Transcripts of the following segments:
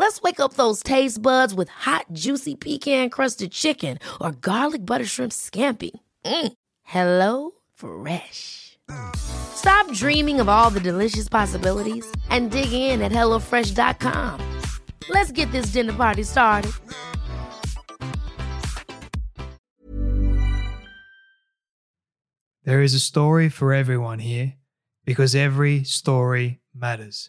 Let's wake up those taste buds with hot, juicy pecan crusted chicken or garlic butter shrimp scampi. Mm. Hello Fresh. Stop dreaming of all the delicious possibilities and dig in at HelloFresh.com. Let's get this dinner party started. There is a story for everyone here because every story matters.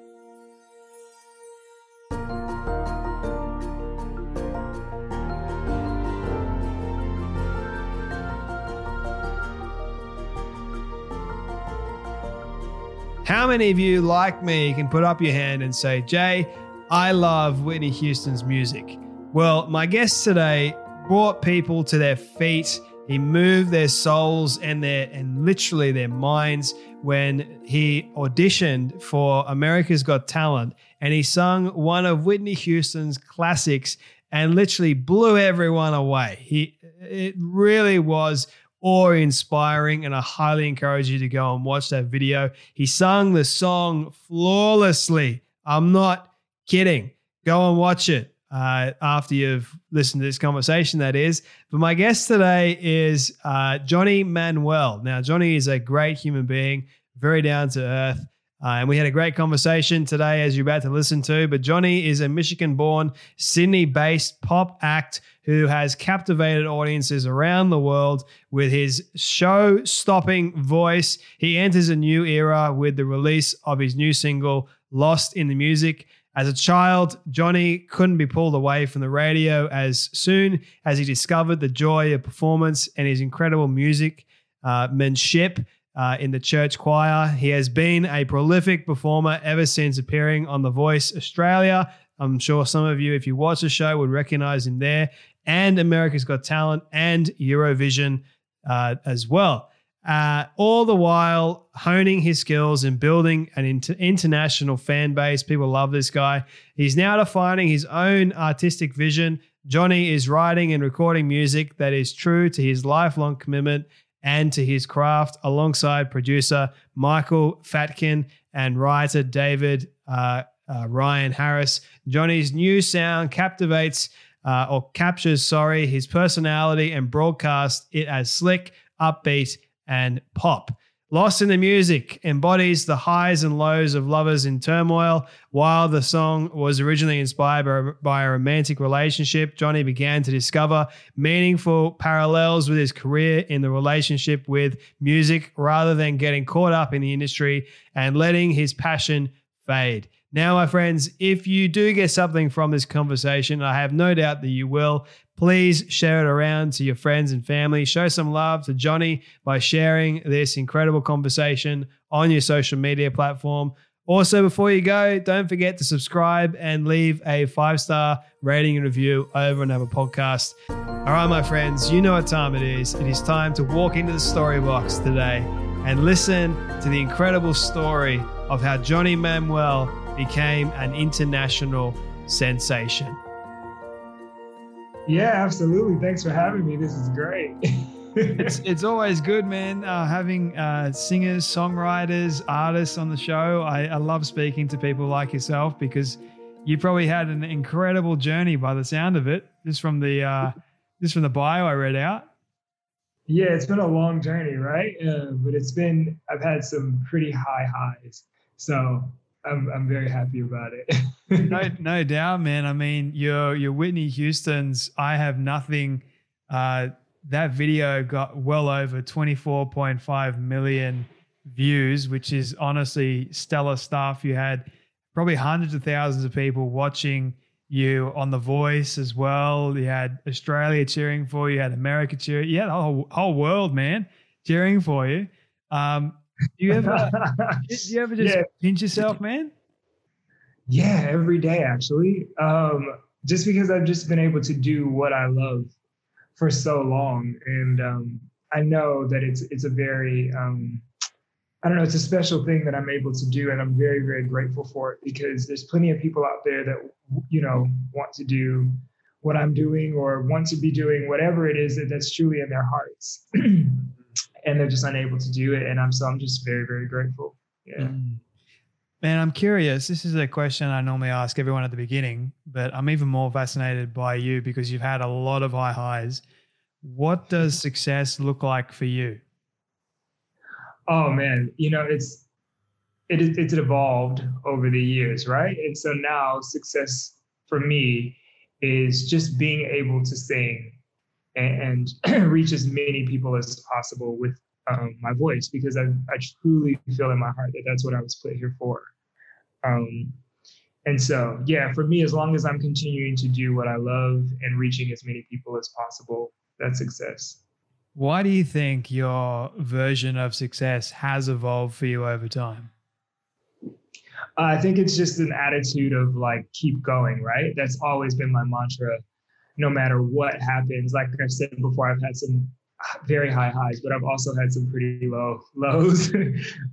Many of you, like me, can put up your hand and say, Jay, I love Whitney Houston's music? Well, my guest today brought people to their feet. He moved their souls and their and literally their minds when he auditioned for America's Got Talent and he sung one of Whitney Houston's classics and literally blew everyone away. He it really was awe inspiring, and I highly encourage you to go and watch that video. He sung the song flawlessly. I'm not kidding. Go and watch it uh, after you've listened to this conversation, that is. But my guest today is uh, Johnny Manuel. Now, Johnny is a great human being, very down to earth. Uh, and we had a great conversation today, as you're about to listen to. But Johnny is a Michigan born, Sydney based pop act who has captivated audiences around the world with his show stopping voice. He enters a new era with the release of his new single, Lost in the Music. As a child, Johnny couldn't be pulled away from the radio as soon as he discovered the joy of performance and his incredible music uh, manship uh, in the church choir. He has been a prolific performer ever since appearing on The Voice Australia. I'm sure some of you, if you watch the show, would recognize him there, and America's Got Talent and Eurovision uh, as well. Uh, all the while honing his skills and building an inter- international fan base. People love this guy. He's now defining his own artistic vision. Johnny is writing and recording music that is true to his lifelong commitment and to his craft alongside producer Michael Fatkin and writer David uh, uh, Ryan Harris. Johnny's new sound captivates uh, or captures, sorry, his personality and broadcasts it as slick, upbeat, and pop. Lost in the Music embodies the highs and lows of lovers in turmoil. While the song was originally inspired by, a romantic relationship, Johnny began to discover meaningful parallels with his career in the relationship with music rather than getting caught up in the industry and letting his passion fade. Now, my friends, if you do get something from this conversation, I have no doubt that you will, please share it around to your friends and family. Show some love to Johnny by sharing this incredible conversation on your social media platform. Also, before you go, don't forget to subscribe and leave a five star rating and review over on our podcast. All right, my friends, you know what time it is. It is time to walk into the story box today and listen to the incredible story of how Johnny Manuel became an international sensation. Yeah, absolutely. Thanks for having me. This is great. it's it's always good, man. Uh, having uh, singers, songwriters, artists on the show. I, I love speaking to people like yourself because you probably had an incredible journey by the sound of it, just from the uh, just from the bio I read out. Yeah, it's been a long journey, right? Uh, but it's been I've had some pretty high highs. So I'm I'm very happy about it. no, no doubt, man. I mean, your your Whitney Houston's "I Have Nothing" uh, that video got well over 24.5 million views, which is honestly stellar stuff. You had probably hundreds of thousands of people watching you on The Voice as well. You had Australia cheering for you, you had America cheering, you had the whole, whole world, man, cheering for you. Um, do you ever, do you ever just yeah. pinch yourself, man? Yeah, every day actually. Um, just because I've just been able to do what I love for so long, and um, I know that it's it's a very um, I don't know, it's a special thing that I'm able to do, and I'm very very grateful for it because there's plenty of people out there that you know want to do what I'm doing or want to be doing whatever it is that that's truly in their hearts, and they're just unable to do it, and I'm so I'm just very very grateful. Yeah. Mm. Man, I'm curious. This is a question I normally ask everyone at the beginning, but I'm even more fascinated by you because you've had a lot of high highs. What does success look like for you? Oh man, you know it's it it's evolved over the years, right? And so now success for me is just being able to sing and, and reach as many people as possible with um, my voice because I, I truly feel in my heart that that's what I was put here for. Um, and so, yeah, for me, as long as I'm continuing to do what I love and reaching as many people as possible, that's success. Why do you think your version of success has evolved for you over time? I think it's just an attitude of like, keep going, right? That's always been my mantra, no matter what happens. Like I said before, I've had some very high highs, but I've also had some pretty low lows.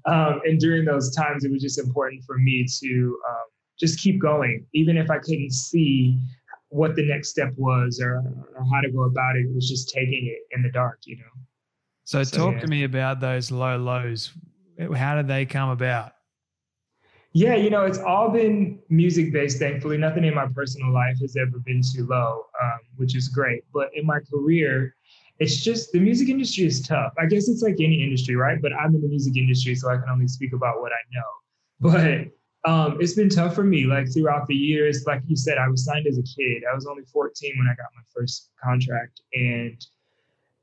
um, and during those times, it was just important for me to um, just keep going, even if I couldn't see what the next step was or, or, how to go about it. It was just taking it in the dark, you know. So, so talk yeah. to me about those low lows. How did they come about? Yeah, you know, it's all been music based, thankfully. Nothing in my personal life has ever been too low, um, which is great. But in my career, it's just the music industry is tough. I guess it's like any industry, right? But I'm in the music industry, so I can only speak about what I know. But um, it's been tough for me, like throughout the years. Like you said, I was signed as a kid. I was only 14 when I got my first contract, and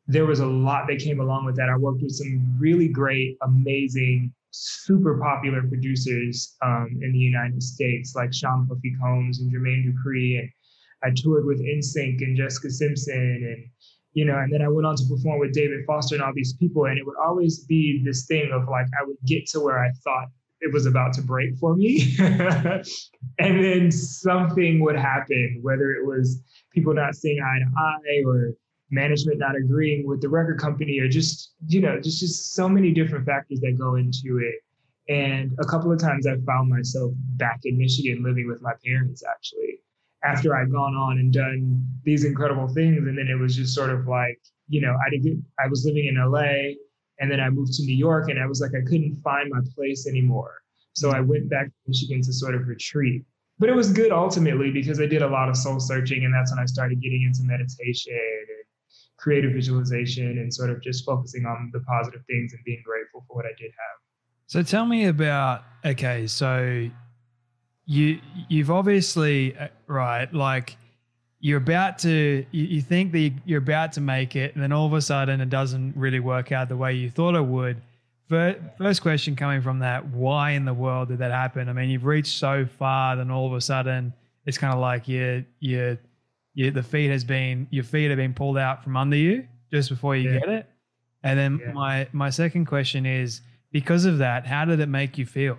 there was a lot that came along with that. I worked with some really great, amazing, super popular producers um, in the United States, like Sean Puffy Combs and Jermaine Dupri, and I toured with NSYNC and Jessica Simpson and you know, and then I went on to perform with David Foster and all these people. And it would always be this thing of like, I would get to where I thought it was about to break for me. and then something would happen, whether it was people not seeing eye to eye or management not agreeing with the record company or just, you know, just, just so many different factors that go into it. And a couple of times I found myself back in Michigan living with my parents actually after I'd gone on and done these incredible things. And then it was just sort of like, you know, I didn't, I was living in LA and then I moved to New York and I was like, I couldn't find my place anymore. So I went back to Michigan to sort of retreat. But it was good ultimately because I did a lot of soul searching and that's when I started getting into meditation creative visualization and sort of just focusing on the positive things and being grateful for what I did have. So tell me about okay, so you you've obviously uh, right like you're about to you, you think that you're about to make it and then all of a sudden it doesn't really work out the way you thought it would first question coming from that why in the world did that happen i mean you've reached so far then all of a sudden it's kind of like you you you the feet has been your feet have been pulled out from under you just before you yeah. get it and then yeah. my my second question is because of that how did it make you feel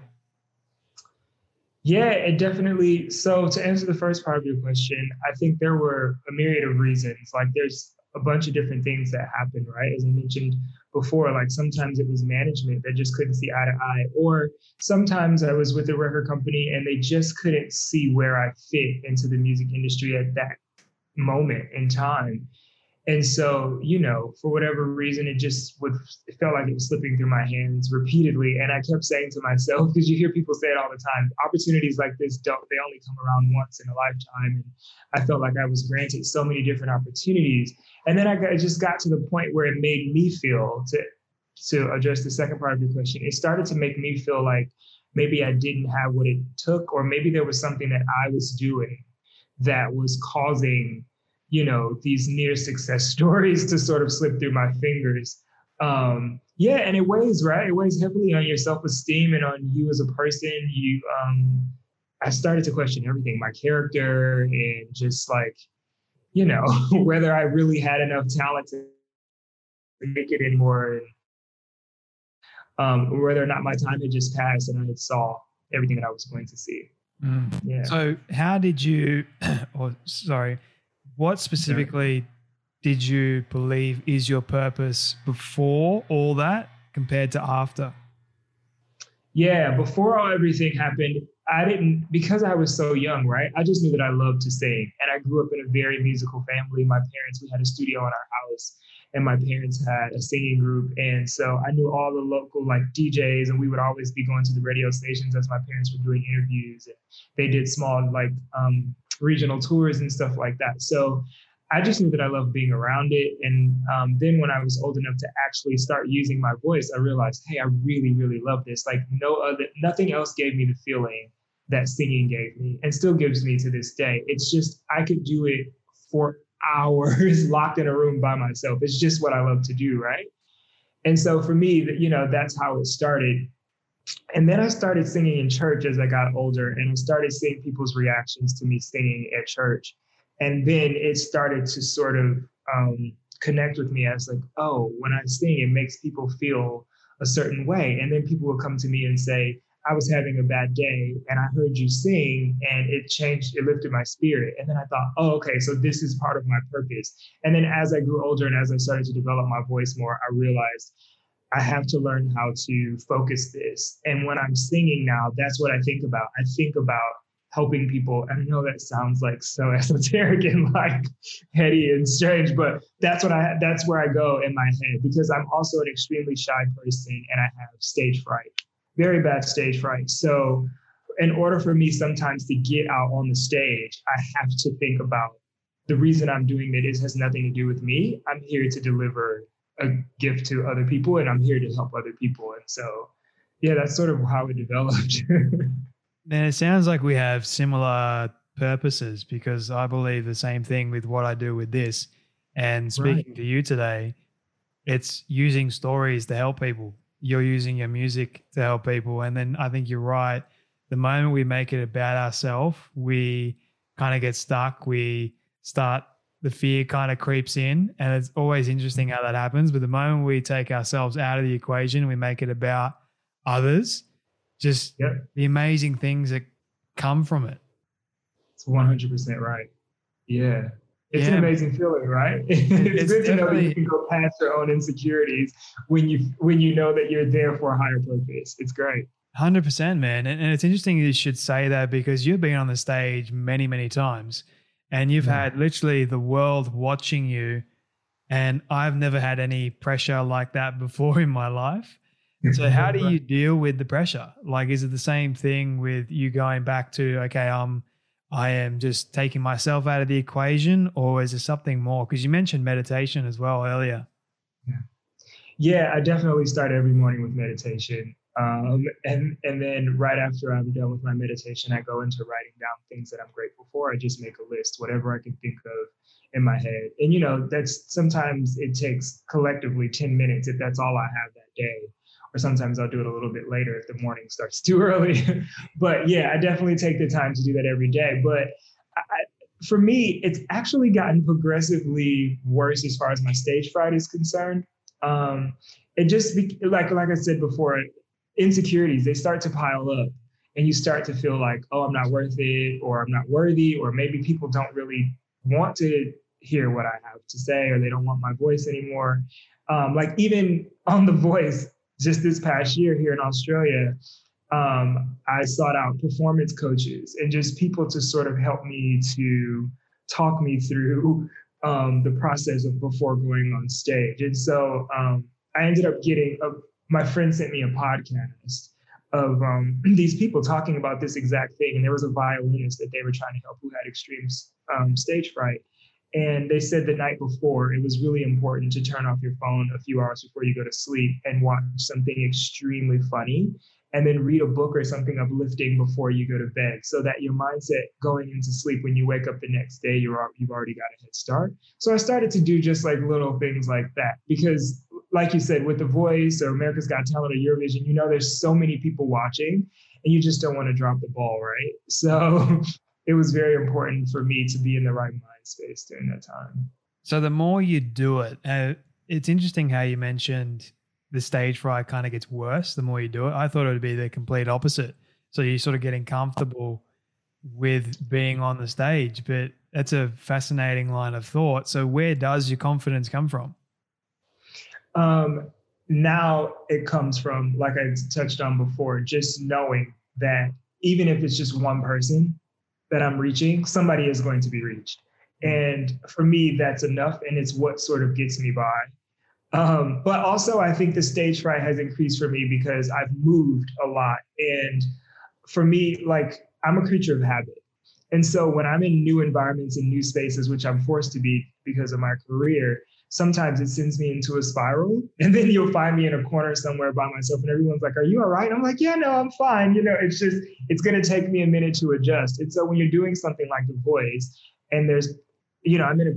yeah, it definitely. So to answer the first part of your question, I think there were a myriad of reasons. Like there's a bunch of different things that happened, right? As I mentioned before, like sometimes it was management that just couldn't see eye to eye, or sometimes I was with a record company and they just couldn't see where I fit into the music industry at that moment in time. And so, you know, for whatever reason, it just would, it felt like it was slipping through my hands repeatedly. And I kept saying to myself, because you hear people say it all the time, opportunities like this don't, they only come around once in a lifetime. And I felt like I was granted so many different opportunities. And then I, got, I just got to the point where it made me feel to, to address the second part of your question, it started to make me feel like maybe I didn't have what it took, or maybe there was something that I was doing that was causing you know, these near success stories to sort of slip through my fingers. Um, yeah, and it weighs, right? It weighs heavily on your self-esteem and on you as a person. You um I started to question everything, my character and just like, you know, whether I really had enough talent to make it anymore. And um, whether or not my time had just passed and I saw everything that I was going to see. Mm. Yeah. So how did you or sorry, what specifically did you believe is your purpose before all that compared to after? Yeah, before all everything happened, I didn't because I was so young, right? I just knew that I loved to sing, and I grew up in a very musical family. My parents, we had a studio in our house, and my parents had a singing group, and so I knew all the local like DJs, and we would always be going to the radio stations as my parents were doing interviews, and they did small like um, regional tours and stuff like that. So I just knew that I loved being around it. And um, then when I was old enough to actually start using my voice, I realized, hey, I really, really love this. Like no other, nothing else gave me the feeling that singing gave me and still gives me to this day. It's just, I could do it for hours locked in a room by myself. It's just what I love to do. Right. And so for me, you know, that's how it started. And then I started singing in church as I got older and I started seeing people's reactions to me singing at church and then it started to sort of um, connect with me as like oh when i sing it makes people feel a certain way and then people will come to me and say i was having a bad day and i heard you sing and it changed it lifted my spirit and then i thought oh okay so this is part of my purpose and then as i grew older and as i started to develop my voice more i realized I have to learn how to focus this. And when I'm singing now, that's what I think about. I think about helping people. And I know that sounds like so esoteric and like heady and strange, but that's what I that's where I go in my head because I'm also an extremely shy person and I have stage fright, very bad stage fright. So in order for me sometimes to get out on the stage, I have to think about the reason I'm doing it is has nothing to do with me. I'm here to deliver a gift to other people and I'm here to help other people. And so yeah, that's sort of how it developed. Then it sounds like we have similar purposes because I believe the same thing with what I do with this. And speaking right. to you today, it's using stories to help people. You're using your music to help people. And then I think you're right. The moment we make it about ourselves, we kind of get stuck. We start, the fear kind of creeps in. And it's always interesting how that happens. But the moment we take ourselves out of the equation, we make it about others, just yep. the amazing things that come from it. It's 100% right. Yeah. It's yeah. an amazing feeling, right? it's, it's, good to know that you can go past your own insecurities when you when you know that you're there for a higher purpose. It's great. Hundred percent, man. And, and, it's interesting you should say that because you've been on the stage many, many times, and you've yeah. had literally the world watching you. And I've never had any pressure like that before in my life. So how do you deal with the pressure? Like, is it the same thing with you going back to okay, um, I am just taking myself out of the equation, or is there something more? Because you mentioned meditation as well earlier. Yeah, yeah, I definitely start every morning with meditation, um, and and then right after I'm done with my meditation, I go into writing down things that I'm grateful for. I just make a list, whatever I can think of in my head, and you know that's sometimes it takes collectively ten minutes if that's all I have that day or sometimes I'll do it a little bit later if the morning starts too early. but yeah, I definitely take the time to do that every day. But I, for me, it's actually gotten progressively worse as far as my stage fright is concerned. Um, it just like like I said before, insecurities they start to pile up, and you start to feel like, oh, I'm not worth it, or I'm not worthy, or maybe people don't really want to hear what I have to say, or they don't want my voice anymore. Um, like even on The Voice, just this past year here in Australia, um, I sought out performance coaches and just people to sort of help me to talk me through um, the process of before going on stage. And so um, I ended up getting a, my friend sent me a podcast of um, these people talking about this exact thing. And there was a violinist that they were trying to help who had extreme um, stage fright. And they said the night before it was really important to turn off your phone a few hours before you go to sleep and watch something extremely funny and then read a book or something uplifting before you go to bed so that your mindset going into sleep when you wake up the next day you're you've already got a head start. So i started to do just like little things like that because like you said with the voice or america's got talent or eurovision you know there's so many people watching and you just don't want to drop the ball right? So it was very important for me to be in the right mind space during that time so the more you do it uh, it's interesting how you mentioned the stage fright kind of gets worse the more you do it. I thought it would be the complete opposite. So you're sort of getting comfortable with being on the stage, but that's a fascinating line of thought. So where does your confidence come from? Um, now it comes from, like I touched on before, just knowing that even if it's just one person that I'm reaching, somebody is going to be reached. And for me, that's enough. And it's what sort of gets me by. Um, but also, I think the stage fright has increased for me because I've moved a lot. And for me, like, I'm a creature of habit. And so when I'm in new environments and new spaces, which I'm forced to be because of my career, sometimes it sends me into a spiral. And then you'll find me in a corner somewhere by myself, and everyone's like, Are you all right? I'm like, Yeah, no, I'm fine. You know, it's just, it's going to take me a minute to adjust. And so when you're doing something like The Voice, and there's, you know, I'm in a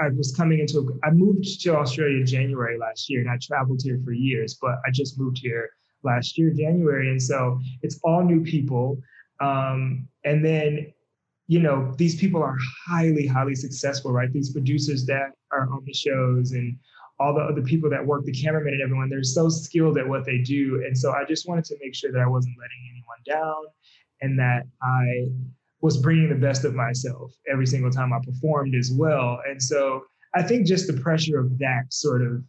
I was coming into, I moved to Australia January last year and I traveled here for years, but I just moved here last year, January. And so it's all new people. Um, and then, you know, these people are highly, highly successful, right? These producers that are on the shows and all the other people that work, the cameramen and everyone, they're so skilled at what they do. And so I just wanted to make sure that I wasn't letting anyone down and that I was bringing the best of myself every single time I performed as well. And so I think just the pressure of that sort of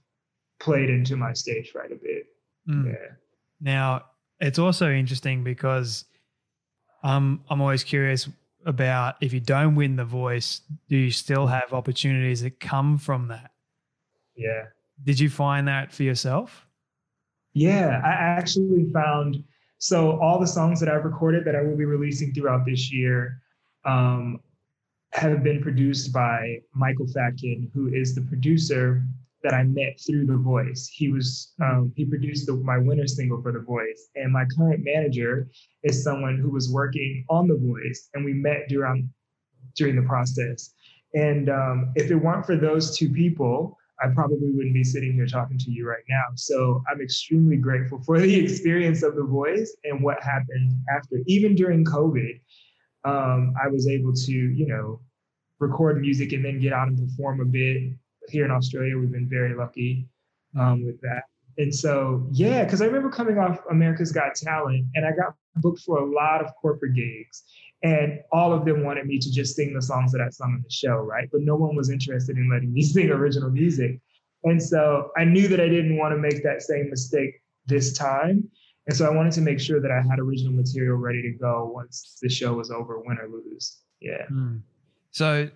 played into my stage fright a bit. Mm. Yeah. Now, it's also interesting because um, I'm always curious about if you don't win the voice, do you still have opportunities that come from that? Yeah. Did you find that for yourself? Yeah, I actually found so all the songs that I've recorded that I will be releasing throughout this year um, have been produced by Michael Fatkin, who is the producer that I met through The Voice. He was um, he produced the, my winner single for The Voice, and my current manager is someone who was working on The Voice, and we met during during the process. And um, if it weren't for those two people, I probably wouldn't be sitting here talking to you right now. So I'm extremely grateful for the experience of The Voice and what happened after. Even during COVID, um, I was able to, you know, record music and then get out and perform a bit. Here in Australia, we've been very lucky um, with that. And so, yeah, because I remember coming off America's Got Talent and I got booked for a lot of corporate gigs. And all of them wanted me to just sing the songs that I sung on the show, right? But no one was interested in letting me sing original music. And so I knew that I didn't want to make that same mistake this time. And so I wanted to make sure that I had original material ready to go once the show was over, win or lose. Yeah. Mm. So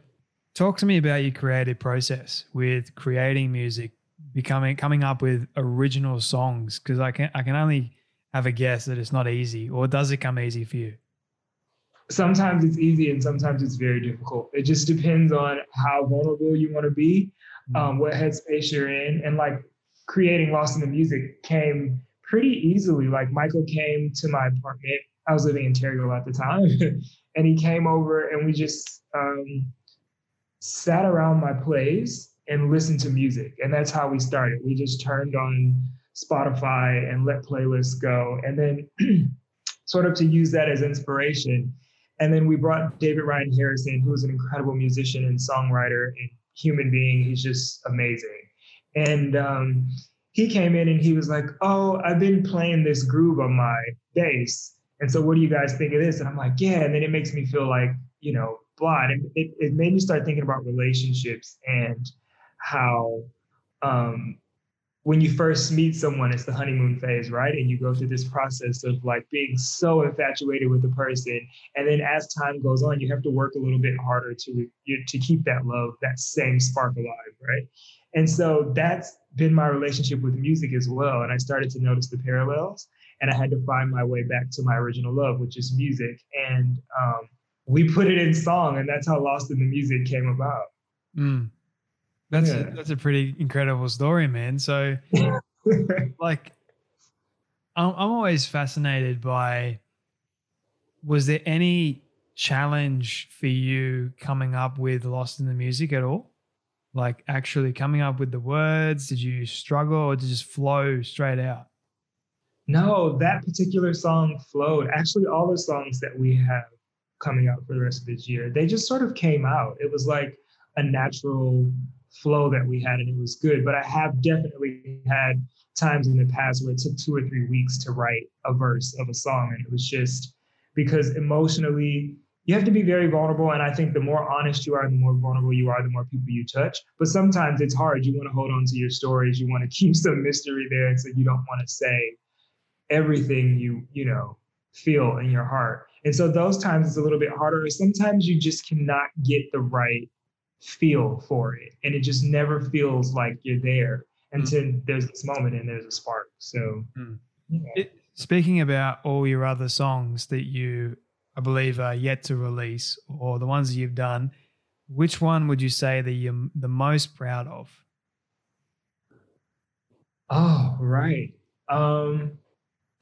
talk to me about your creative process with creating music, becoming coming up with original songs. Cause I can I can only have a guess that it's not easy, or does it come easy for you? Sometimes it's easy and sometimes it's very difficult. It just depends on how vulnerable you want to be, mm-hmm. um, what headspace you're in, and like creating Lost in the Music came pretty easily. Like Michael came to my apartment. I was living in Terrigal at the time, and he came over and we just um, sat around my place and listened to music, and that's how we started. We just turned on Spotify and let playlists go, and then sort of to use that as inspiration and then we brought David Ryan Harrison, who is an incredible musician and songwriter and human being. He's just amazing. And um, he came in and he was like, Oh, I've been playing this groove on my bass. And so what do you guys think of this? And I'm like, Yeah. And then it makes me feel like, you know, blah. And it, it made me start thinking about relationships and how um, when you first meet someone, it's the honeymoon phase, right? And you go through this process of like being so infatuated with the person, and then as time goes on, you have to work a little bit harder to to keep that love, that same spark alive, right? And so that's been my relationship with music as well. And I started to notice the parallels, and I had to find my way back to my original love, which is music. And um, we put it in song, and that's how Lost in the Music came about. Mm. That's yeah. a, that's a pretty incredible story, man. So, like, I'm, I'm always fascinated by was there any challenge for you coming up with Lost in the Music at all? Like actually coming up with the words? Did you struggle or did it just flow straight out? No, that particular song flowed. Actually, all the songs that we have coming out for the rest of this year, they just sort of came out. It was like a natural flow that we had and it was good. But I have definitely had times in the past where it took two or three weeks to write a verse of a song. And it was just because emotionally, you have to be very vulnerable. And I think the more honest you are, the more vulnerable you are, the more people you touch. But sometimes it's hard. You want to hold on to your stories. You want to keep some mystery there. And so you don't want to say everything you, you know, feel in your heart. And so those times it's a little bit harder. Sometimes you just cannot get the right feel for it. And it just never feels like you're there until mm. there's this moment and there's a spark. So, mm. yeah. it, speaking about all your other songs that you, I believe, are yet to release or the ones that you've done, which one would you say that you're the most proud of? Oh, right. Um,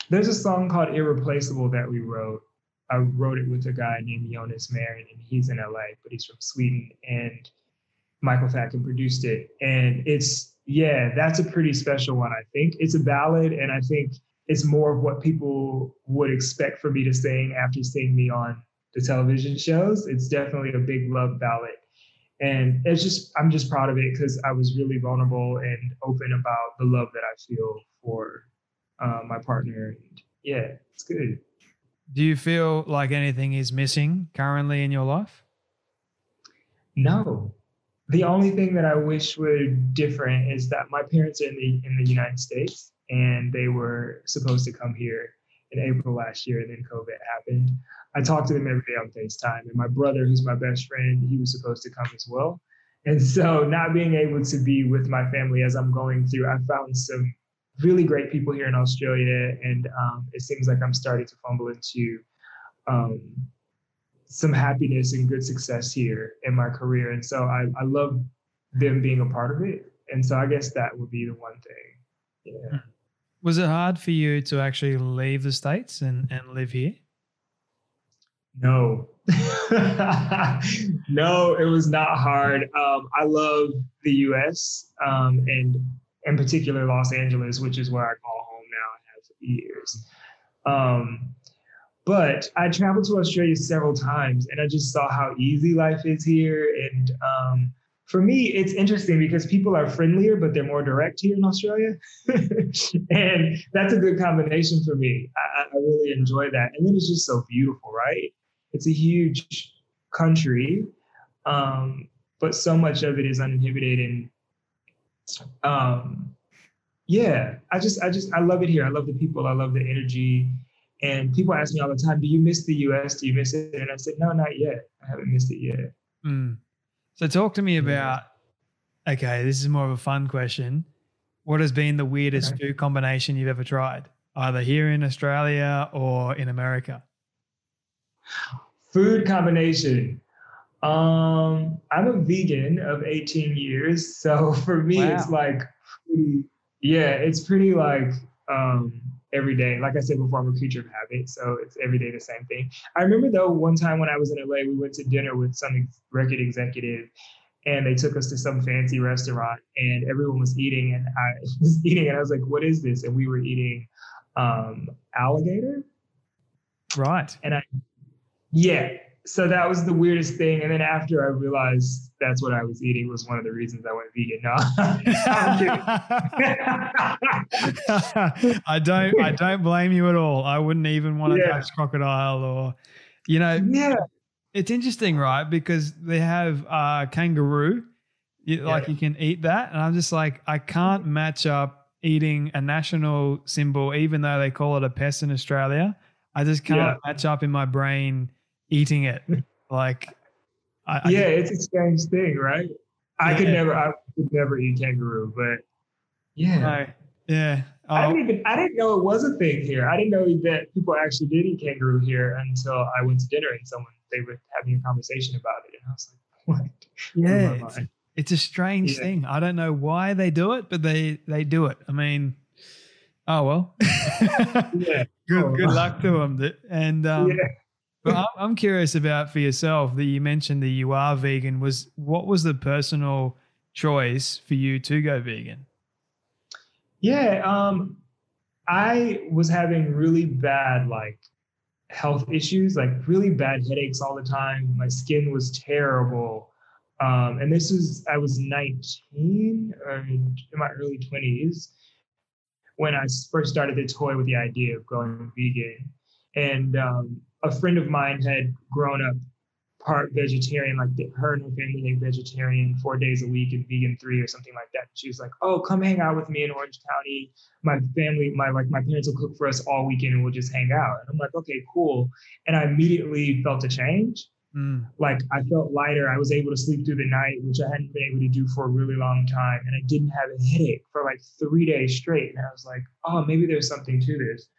there's a song called Irreplaceable that we wrote. I wrote it with a guy named Jonas Myrin, and he's in LA, but he's from Sweden. And Michael Fatkin produced it. And it's, yeah, that's a pretty special one, I think. It's a ballad, and I think it's more of what people would expect for me to sing after seeing me on the television shows. It's definitely a big love ballad. And it's just, I'm just proud of it because I was really vulnerable and open about the love that I feel for uh, my partner. And yeah, it's good. Do you feel like anything is missing currently in your life? No. The only thing that I wish were different is that my parents are in the in the United States and they were supposed to come here in April last year and then COVID happened. I talk to them every day on FaceTime. And my brother, who's my best friend, he was supposed to come as well. And so not being able to be with my family as I'm going through, I found some really great people here in Australia, and um, it seems like I'm starting to fumble into um, some happiness and good success here in my career. And so I, I love them being a part of it. And so I guess that would be the one thing. Yeah. Hmm. Was it hard for you to actually leave the States and, and live here? No. no, it was not hard. Um, I love the US um, and in particular Los Angeles, which is where I call home now and have for years. Um, but I traveled to Australia several times and I just saw how easy life is here. And um, for me, it's interesting because people are friendlier, but they're more direct here in Australia. and that's a good combination for me. I, I really enjoy that. And then it's just so beautiful, right? It's a huge country, um, but so much of it is uninhibited and um, yeah, I just, I just, I love it here. I love the people. I love the energy. And people ask me all the time, "Do you miss the U.S.? Do you miss it?" And I said, "No, not yet. I haven't missed it yet." Mm. So talk to me about. Okay, this is more of a fun question. What has been the weirdest okay. food combination you've ever tried, either here in Australia or in America? Food combination. Um, I'm a vegan of 18 years, so for me, wow. it's like, yeah, it's pretty like um, every day. Like I said before, I'm a creature of habit, so it's every day the same thing. I remember though one time when I was in LA, we went to dinner with some record executive, and they took us to some fancy restaurant, and everyone was eating, and I was eating, and I was like, "What is this?" And we were eating um, alligator. Right. And I, yeah, so that was the weirdest thing. And then after I realized that's what I was eating was one of the reasons I went vegan. No, I don't. I don't blame you at all. I wouldn't even want to yeah. touch crocodile or, you know. Yeah. It's interesting, right? Because they have uh, kangaroo, you, yeah. like you can eat that, and I'm just like, I can't match up eating a national symbol, even though they call it a pest in Australia. I just can't yeah. match up in my brain eating it. Like, I, yeah, it's a strange thing, right? I yeah. could never, I could never eat kangaroo, but yeah, no, yeah. Oh. I didn't even, I didn't know it was a thing here. I didn't know that people actually did eat kangaroo here until I went to dinner and someone they were having a conversation about it, and I was like, what? Yeah, it's, it's, a strange yeah. thing. I don't know why they do it, but they they do it. I mean, Oh well. Yeah. good Oh. good luck to them. And um, yeah. But I'm, curious about for yourself that you mentioned that you are vegan. Was what was the personal choice for you to go vegan? Yeah, um, I was having really bad like health issues, like really bad headaches all the time. My skin was terrible. Um, and this was I was 19 or in my early 20s when I first started to toy with the idea of going vegan. And um, a friend of mine had grown up part vegetarian, like her and her family ate vegetarian four days a week and vegan three or something like that. She was like, "Oh, come hang out with me in Orange County. My family, my like my parents will cook for us all weekend and we'll just hang out." And I'm like, "Okay, cool." And I immediately felt a change. Mm. Like I felt lighter. I was able to sleep through the night, which I hadn't been able to do for a really long time. And I didn't have a headache for like three days straight. And I was like, "Oh, maybe there's something to this."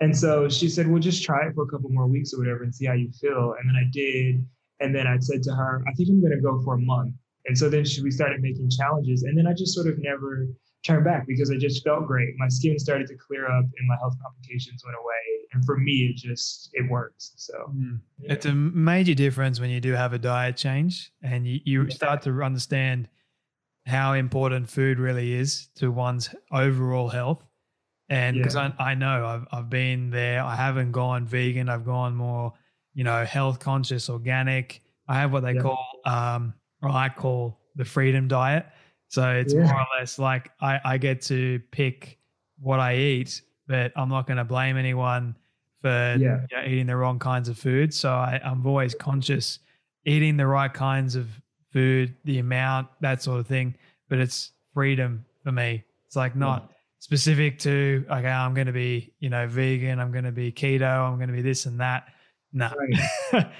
And so she said, "Well, just try it for a couple more weeks or whatever and see how you feel." And then I did. And then I said to her, I think I'm going to go for a month. And so then she, we started making challenges. And then I just sort of never turned back because I just felt great. My skin started to clear up and my health complications went away. And for me, it just, it works. So Mm. yeah. It's a major difference when you do have a diet change and you, you Yeah. start to understand how important food really is to one's overall health. And because Yeah. I, I know I've, I've been there, I haven't gone vegan, I've gone more, you know, health conscious, organic. I have what they Yeah. call, um, or I call the freedom diet. So it's Yeah. more or less like I, I get to pick what I eat, but I'm not going to blame anyone for you know, eating the wrong kinds of food. So I, I'm always conscious eating the right kinds of food, the amount, that sort of thing. But it's freedom for me. It's like not specific to okay, I'm going to be you know vegan, I'm going to be keto, I'm going to be this and that. No. Right.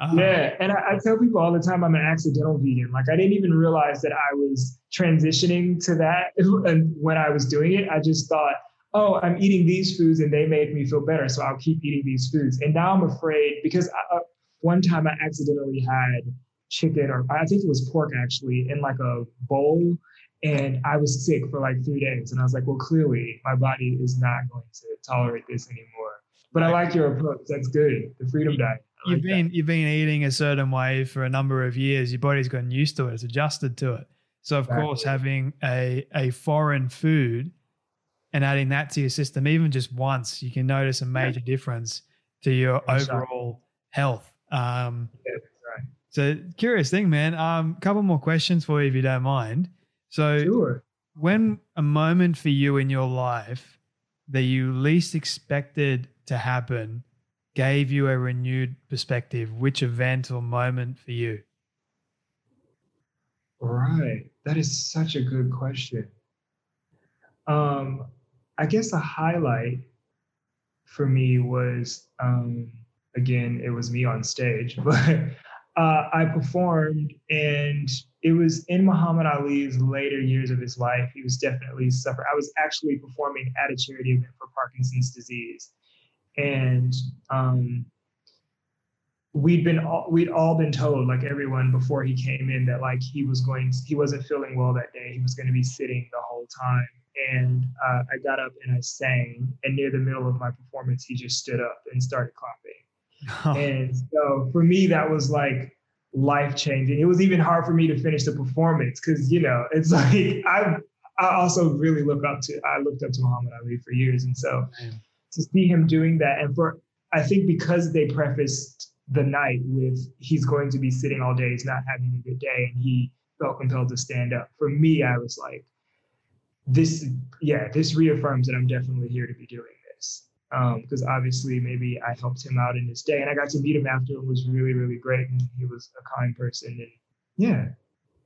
Um, Yeah, and I, I tell people all the time I'm an accidental vegan. Like I didn't even realize that I was transitioning to that, and when I was doing it, I just thought, "Oh, I'm eating these foods, and they make me feel better, so I'll keep eating these foods." And now I'm afraid because I, uh, one time I accidentally had chicken, or I think it was pork actually, in like a bowl, and I was sick for like three days, and I was like, "Well, clearly my body is not going to tolerate this anymore." But I like your approach. That's good. The freedom diet. I You've like that. been you've been eating a certain way for a number of years. Your body's gotten used to it. It's adjusted to it. So of course, having a a foreign food and adding that to your system, even just once, you can notice a major difference to your overall health. Um, Yeah, that's right. so curious thing, man. Um, couple more questions for you, if you don't mind. So Sure. when a moment for you in your life that you least expected to happen gave you a renewed perspective, which event or moment for you? Right. That is such a good question. Um, I guess a highlight for me was um, again, it was me on stage, but uh, I performed and it was in Muhammad Ali's later years of his life. He was definitely suffering. I was actually performing at a charity event for Parkinson's disease. And um, we'd been all, we'd all been told like everyone before he came in that like he was going he wasn't feeling well that day he was going to be sitting the whole time and uh, i got up and i sang and near the middle of my performance he just stood up and started clapping and so for me that was like life changing it was even hard for me to finish the performance because you know it's like i i also really look up to i looked up to muhammad ali for years. And so Man. to see him doing that and for i think because they prefaced the night with he's going to be sitting all day he's not having a good day and he felt compelled to stand up for me i was like this yeah this reaffirms that i'm definitely here to be doing this because obviously maybe i helped him out in his day and i got to meet him after it was really really great and he was a kind person and yeah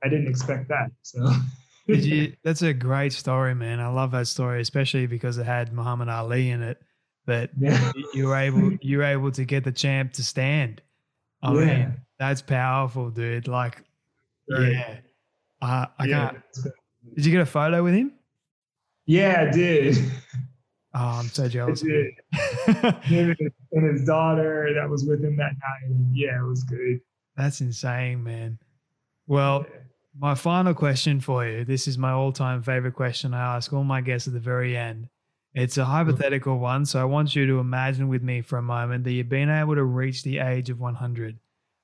i didn't expect that so Did you, that's a great story, man. I love that story, especially because it had Muhammad Ali in it. That yeah you were able you were able to get the champ to stand. I Yeah. mean, that's powerful, dude. Like, Right. yeah. Uh, I yeah. can't. Did you get a photo with him? yeah i did Oh, I'm so jealous. him and- his daughter that was with him that night. Yeah, it was good. That's insane, man. Well, my final question for you. This is my all-time favorite question I ask all my guests at the very end. It's a hypothetical one, so I want you to imagine with me for a moment that you've been able to reach the age of 100.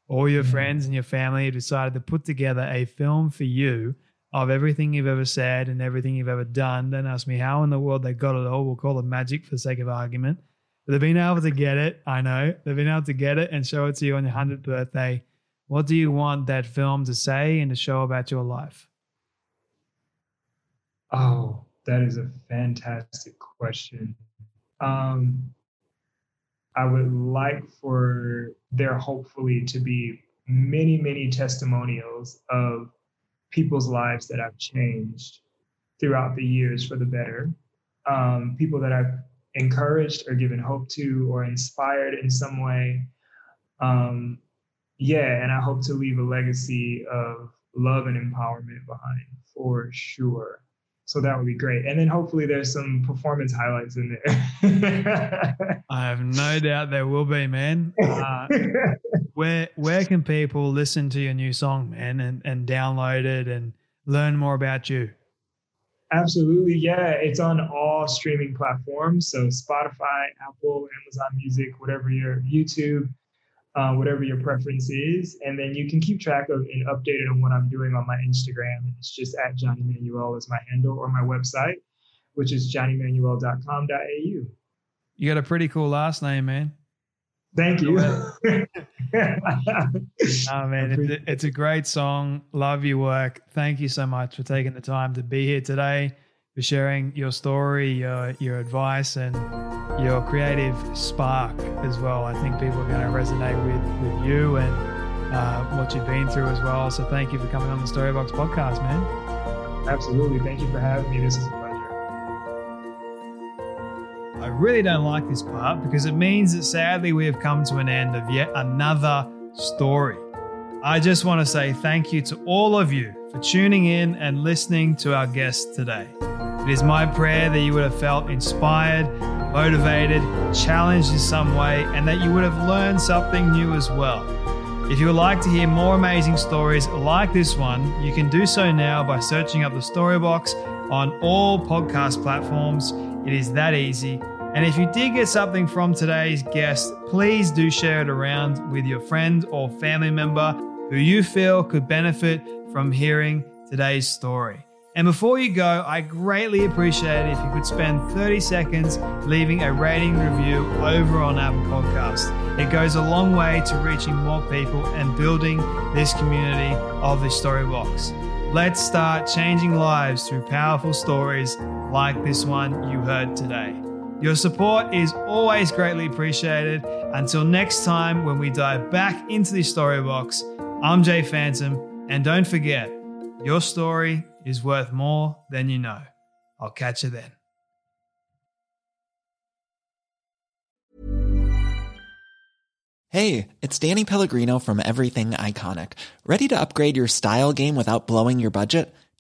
All your Mhm. friends and your family have decided to put together a film for you of everything you've ever said and everything you've ever done. Don't ask me how in the world they got it all. We'll call it magic for the sake of argument. But they've been able to get it. I know. They've been able to get it and show it to you on your 100th birthday. What do you want that film to say and to show about your life? Oh, that is a fantastic question. Um, I would like for there hopefully to be many, many testimonials of people's lives that I've changed throughout the years for the better. Um, people that I've encouraged or given hope to or inspired in some way. Um, yeah, and I hope to leave a legacy of love and empowerment behind for sure. So that would be great. And then hopefully there's some performance highlights in there. I have no doubt there will be, man. Uh, where where can people listen to your new song, man, and, and download it and learn more about you? Absolutely. Yeah. It's on all streaming platforms. So Spotify, Apple, Amazon Music, whatever your YouTube, uh, whatever your preference is. And then you can keep track of and updated on what I'm doing on my Instagram. And it's just at Johnny Manuel is my handle or my website, which is johnnymanuel.com.au. You got a pretty cool last name, man. Thank you. Oh man, it's a, it's a great song. Love your work. Thank you so much for taking the time to be here today, for sharing your story, your your advice, and your creative spark as well. I think people are going to resonate with with you and uh, what you've been through as well. So thank you for coming on the Storybox podcast, man. Absolutely. Thank you for having me. This is a pleasure. I really don't like this part because it means that sadly we have come to an end of yet another story. I just want to say thank you to all of you for tuning in and listening to our guest today. It is my prayer that you would have felt inspired, motivated, challenged in some way, and that you would have learned something new as well. If you would like to hear more amazing stories like this one, you can do so now by searching up the Storybox on all podcast platforms. It is that easy. And if you did get something from today's guest, please do share it around with your friend or family member who you feel could benefit from hearing today's story. And before you go, I greatly appreciate it if you could spend 30 seconds leaving a rating review over on Apple Podcasts. It goes a long way to reaching more people and building this community of the Storybox. Let's start changing lives through powerful stories like this one you heard today. Your support is always greatly appreciated. Until next time, when we dive back into the story box, I'm Jay Phantom, and don't forget, your story is worth more than you know. I'll catch you then. Hey, it's Danny Pellegrino from Everything Iconic. Ready to upgrade your style game without blowing your budget?